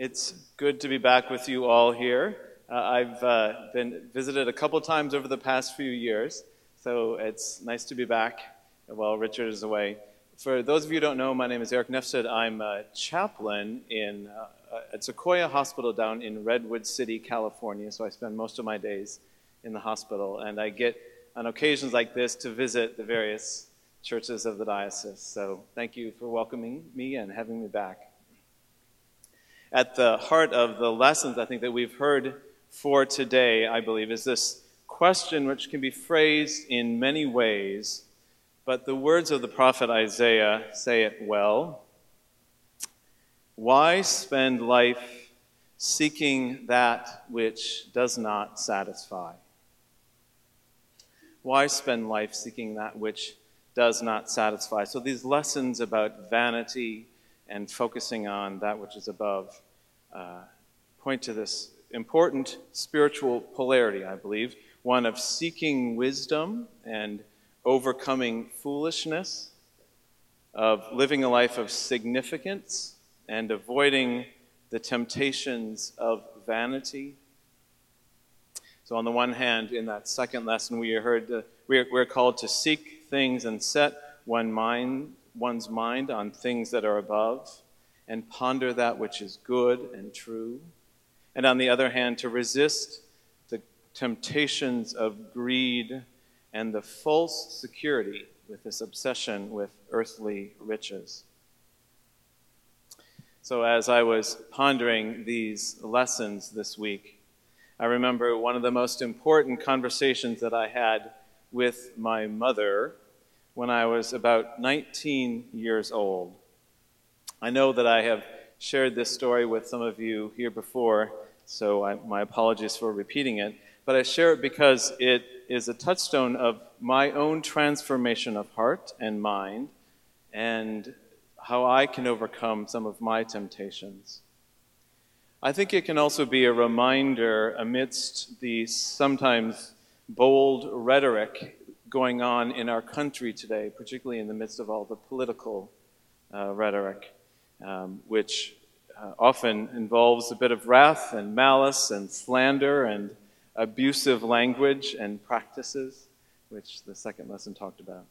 It's good to be back with you all here. Uh, I've uh, been visited a couple times over the past few years, so it's nice to be back while Richard is away. For those of you who don't know, my name is Eric Nefsted. I'm a chaplain in uh, at Sequoia Hospital down in Redwood City, California. So I spend most of my days in the hospital, and I get on occasions like this to visit the various churches of the diocese. So thank you for welcoming me and having me back. At the heart of the lessons I think that we've heard for today, I believe, is this question which can be phrased in many ways, but the words of the prophet Isaiah say it well. Why spend life seeking that which does not satisfy? Why spend life seeking that which does not satisfy? So, these lessons about vanity and focusing on that which is above uh, point to this important spiritual polarity, I believe one of seeking wisdom and overcoming foolishness, of living a life of significance and avoiding the temptations of vanity. So, on the one hand, in that second lesson, we heard uh, we're, we're called to seek things and set one mind, one's mind on things that are above and ponder that which is good and true. And on the other hand, to resist the temptations of greed and the false security with this obsession with earthly riches. So, as I was pondering these lessons this week, I remember one of the most important conversations that I had with my mother when I was about 19 years old. I know that I have shared this story with some of you here before, so I, my apologies for repeating it, but I share it because it is a touchstone of my own transformation of heart and mind and how I can overcome some of my temptations. I think it can also be a reminder amidst the sometimes bold rhetoric going on in our country today, particularly in the midst of all the political uh, rhetoric, um, which uh, often involves a bit of wrath and malice and slander and abusive language and practices, which the second lesson talked about.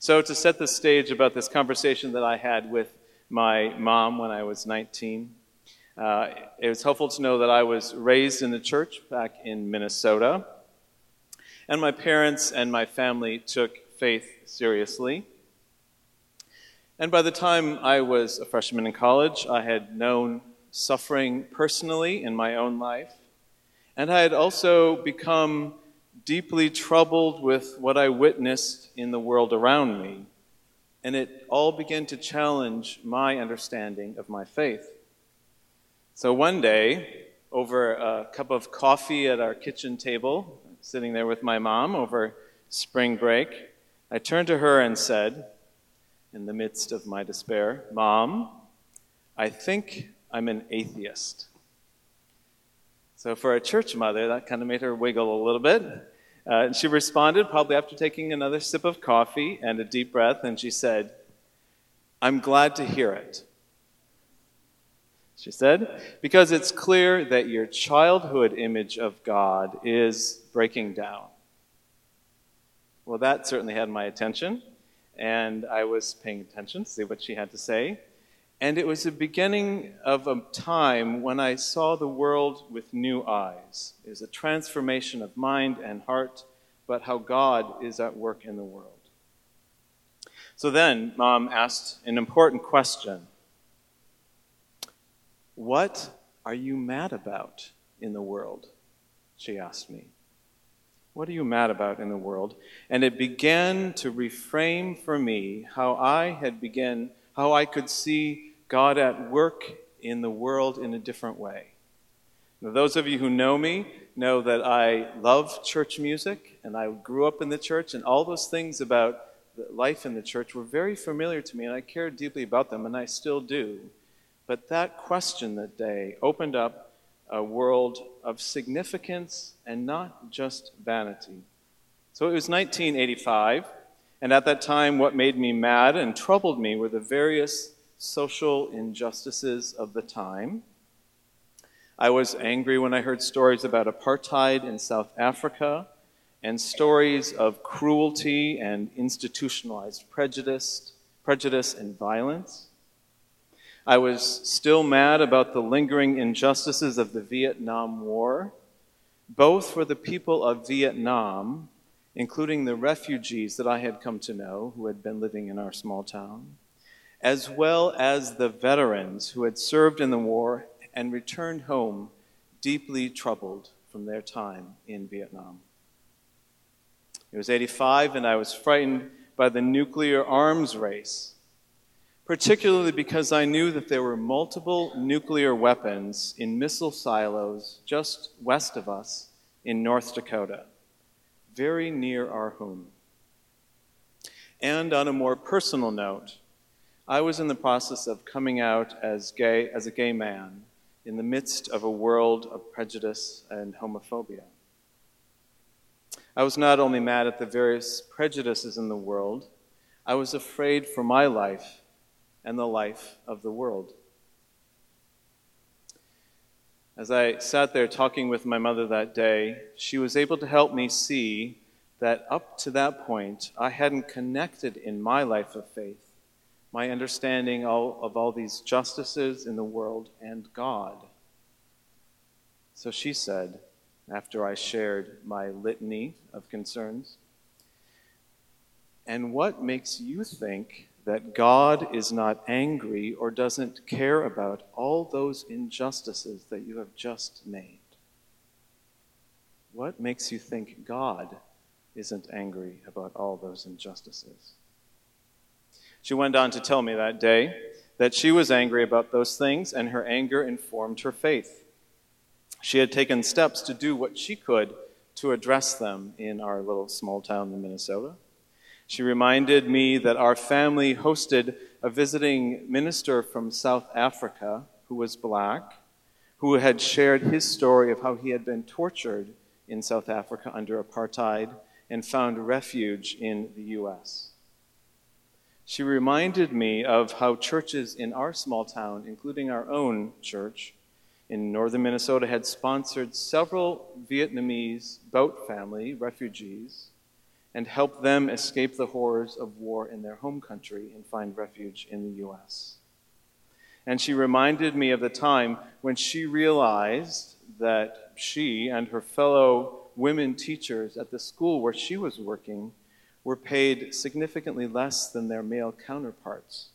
So, to set the stage about this conversation that I had with my mom when I was 19, uh, it was helpful to know that I was raised in the church back in Minnesota, and my parents and my family took faith seriously. And by the time I was a freshman in college, I had known suffering personally in my own life, and I had also become deeply troubled with what I witnessed in the world around me. And it all began to challenge my understanding of my faith. So one day, over a cup of coffee at our kitchen table, sitting there with my mom over spring break, I turned to her and said, in the midst of my despair, Mom, I think I'm an atheist. So, for a church mother, that kind of made her wiggle a little bit. Uh, and she responded, probably after taking another sip of coffee and a deep breath, and she said, I'm glad to hear it she said, because it's clear that your childhood image of God is breaking down. Well, that certainly had my attention, and I was paying attention to see what she had to say. And it was the beginning of a time when I saw the world with new eyes. It was a transformation of mind and heart, but how God is at work in the world. So then, Mom asked an important question what are you mad about in the world? She asked me. What are you mad about in the world? And it began to reframe for me how I had begun, how I could see God at work in the world in a different way. Now, those of you who know me know that I love church music and I grew up in the church, and all those things about life in the church were very familiar to me, and I cared deeply about them, and I still do. But that question that day opened up a world of significance and not just vanity. So it was 1985, and at that time, what made me mad and troubled me were the various social injustices of the time. I was angry when I heard stories about apartheid in South Africa and stories of cruelty and institutionalized prejudice, prejudice and violence. I was still mad about the lingering injustices of the Vietnam War, both for the people of Vietnam, including the refugees that I had come to know who had been living in our small town, as well as the veterans who had served in the war and returned home deeply troubled from their time in Vietnam. It was 85, and I was frightened by the nuclear arms race, particularly because I knew that there were multiple nuclear weapons in missile silos just west of us in North Dakota, very near our home. And on a more personal note, I was in the process of coming out as gay as a gay man in the midst of a world of prejudice and homophobia. I was not only mad at the various prejudices in the world, I was afraid for my life and the life of the world. As I sat there talking with my mother that day, she was able to help me see that up to that point, I hadn't connected in my life of faith my understanding of all these justices in the world and God. So she said, after I shared my litany of concerns, and what makes you think that God is not angry or doesn't care about all those injustices that you have just named? What makes you think God isn't angry about all those injustices? She went on to tell me that day that she was angry about those things, and her anger informed her faith. She had taken steps to do what she could to address them in our little small town in Minnesota. She reminded me that our family hosted a visiting minister from South Africa who was black, who had shared his story of how he had been tortured in South Africa under apartheid and found refuge in the U.S. She reminded me of how churches in our small town, including our own church in northern Minnesota, had sponsored several Vietnamese boat family refugees and help them escape the horrors of war in their home country and find refuge in the U.S. And she reminded me of the time when she realized that she and her fellow women teachers at the school where she was working were paid significantly less than their male counterparts,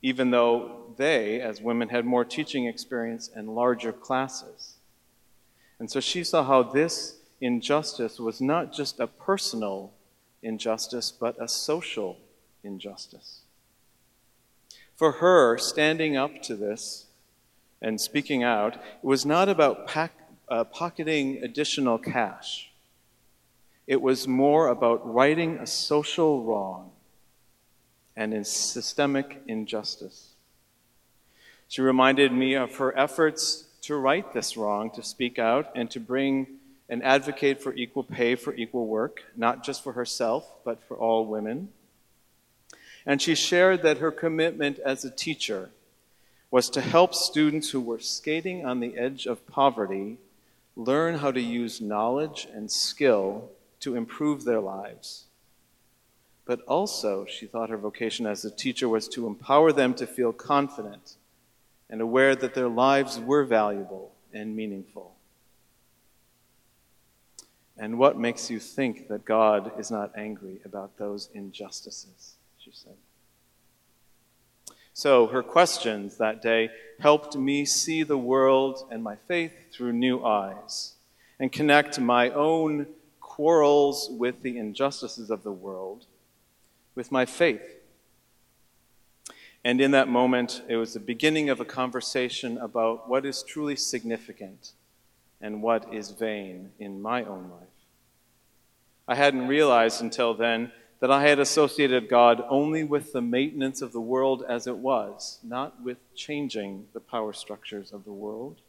even though they, as women, had more teaching experience and larger classes. And so she saw how this injustice was not just a personal injustice, but a social injustice. For her, standing up to this and speaking out was not about pack, uh, pocketing additional cash. It was more about righting a social wrong and a systemic injustice. She reminded me of her efforts to right this wrong, to speak out, and to bring and advocate for equal pay for equal work, not just for herself, but for all women. And she shared that her commitment as a teacher was to help students who were skating on the edge of poverty learn how to use knowledge and skill to improve their lives. But also, she thought her vocation as a teacher was to empower them to feel confident and aware that their lives were valuable and meaningful. And what makes you think that God is not angry about those injustices? She said. So her questions that day helped me see the world and my faith through new eyes and connect my own quarrels with the injustices of the world with my faith. And in that moment, it was the beginning of a conversation about what is truly significant and what is vain in my own life. I hadn't realized until then that I had associated God only with the maintenance of the world as it was, not with changing the power structures of the world.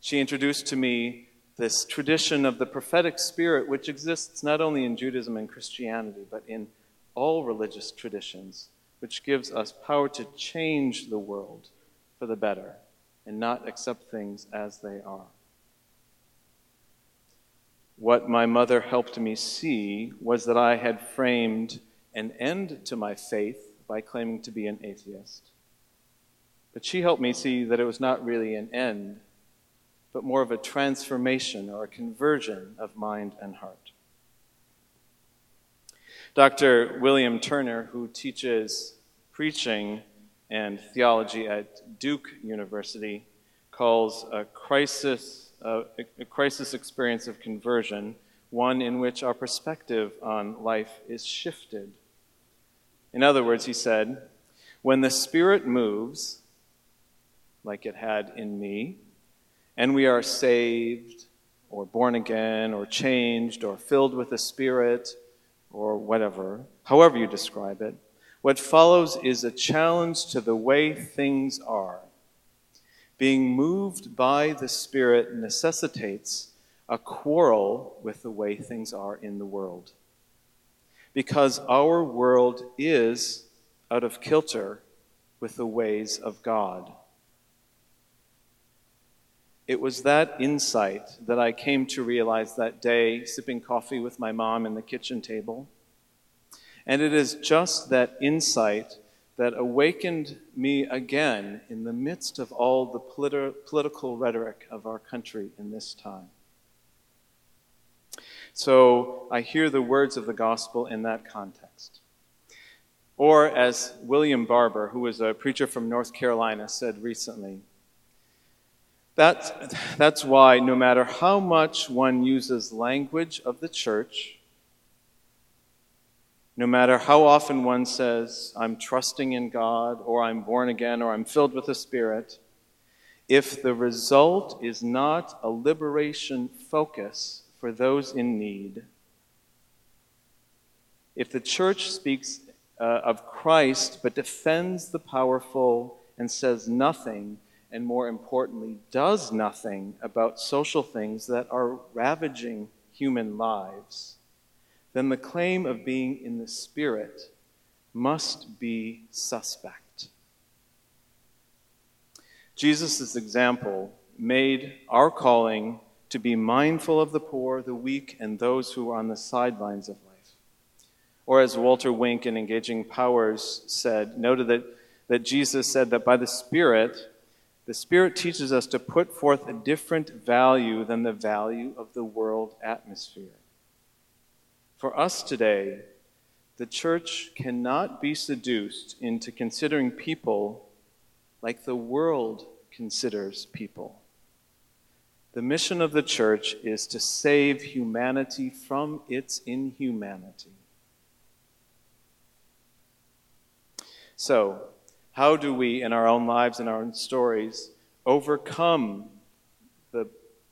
She introduced to me this tradition of the prophetic spirit, which exists not only in Judaism and Christianity, but in all religious traditions, which gives us power to change the world for the better and not accept things as they are. What my mother helped me see was that I had framed an end to my faith by claiming to be an atheist. But she helped me see that it was not really an end, but more of a transformation or a conversion of mind and heart. Dr. William Turner, who teaches preaching and theology at Duke University, calls a crisis, uh, a crisis experience of conversion one in which our perspective on life is shifted. In other words, he said, when the Spirit moves, like it had in me, and we are saved, or born again, or changed, or filled with the Spirit, or whatever, however you describe it, what follows is a challenge to the way things are. Being moved by the Spirit necessitates a quarrel with the way things are in the world. Because our world is out of kilter with the ways of God. It was that insight that I came to realize that day, sipping coffee with my mom in the kitchen table. And it is just that insight that awakened me again in the midst of all the politi- political rhetoric of our country in this time. So I hear the words of the gospel in that context. Or, as William Barber, who was a preacher from North Carolina, said recently, that's, that's why no matter how much one uses language of the church, no matter how often one says, I'm trusting in God, or I'm born again, or I'm filled with the Spirit, if the result is not a liberation focus for those in need, if the church speaks uh, of Christ but defends the powerful and says nothing and more importantly, does nothing about social things that are ravaging human lives, then the claim of being in the Spirit must be suspect. Jesus' example made our calling to be mindful of the poor, the weak, and those who are on the sidelines of life. Or as Walter Wink in Engaging Powers said, noted that, that Jesus said that by the Spirit, the Spirit teaches us to put forth a different value than the value of the world atmosphere. For us today, the church cannot be seduced into considering people like the world considers people. The mission of the church is to save humanity from its inhumanity. So, how do we, in our own lives and our own stories, overcome the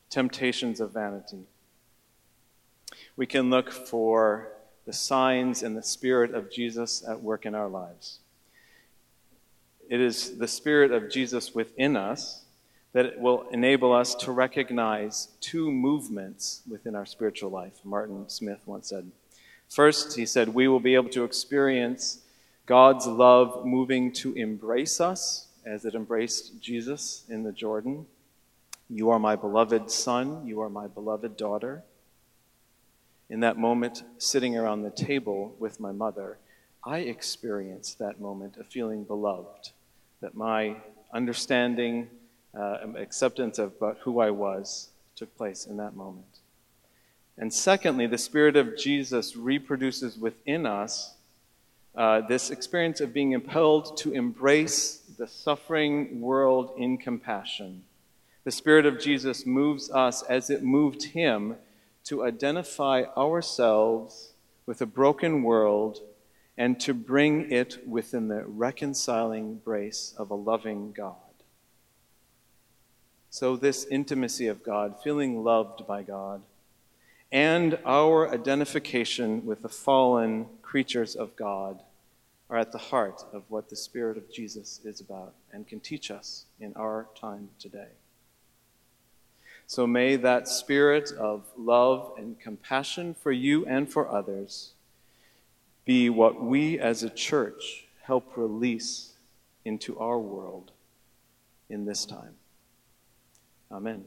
temptations of vanity? We can look for the signs and the Spirit of Jesus at work in our lives. It is the Spirit of Jesus within us that will enable us to recognize two movements within our spiritual life. Martin Smith once said. First, he said, we will be able to experience God's love moving to embrace us as it embraced Jesus in the Jordan. You are my beloved son, you are my beloved daughter. In that moment, sitting around the table with my mother, I experienced that moment of feeling beloved, that my understanding, uh, acceptance of who I was took place in that moment. And secondly, the Spirit of Jesus reproduces within us uh, this experience of being impelled to embrace the suffering world in compassion. The Spirit of Jesus moves us as it moved him to identify ourselves with a broken world and to bring it within the reconciling grace of a loving God. So, this intimacy of God, feeling loved by God, and our identification with the fallen creatures of God are at the heart of what the Spirit of Jesus is about and can teach us in our time today. So may that spirit of love and compassion for you and for others be what we as a church help release into our world in this time. Amen.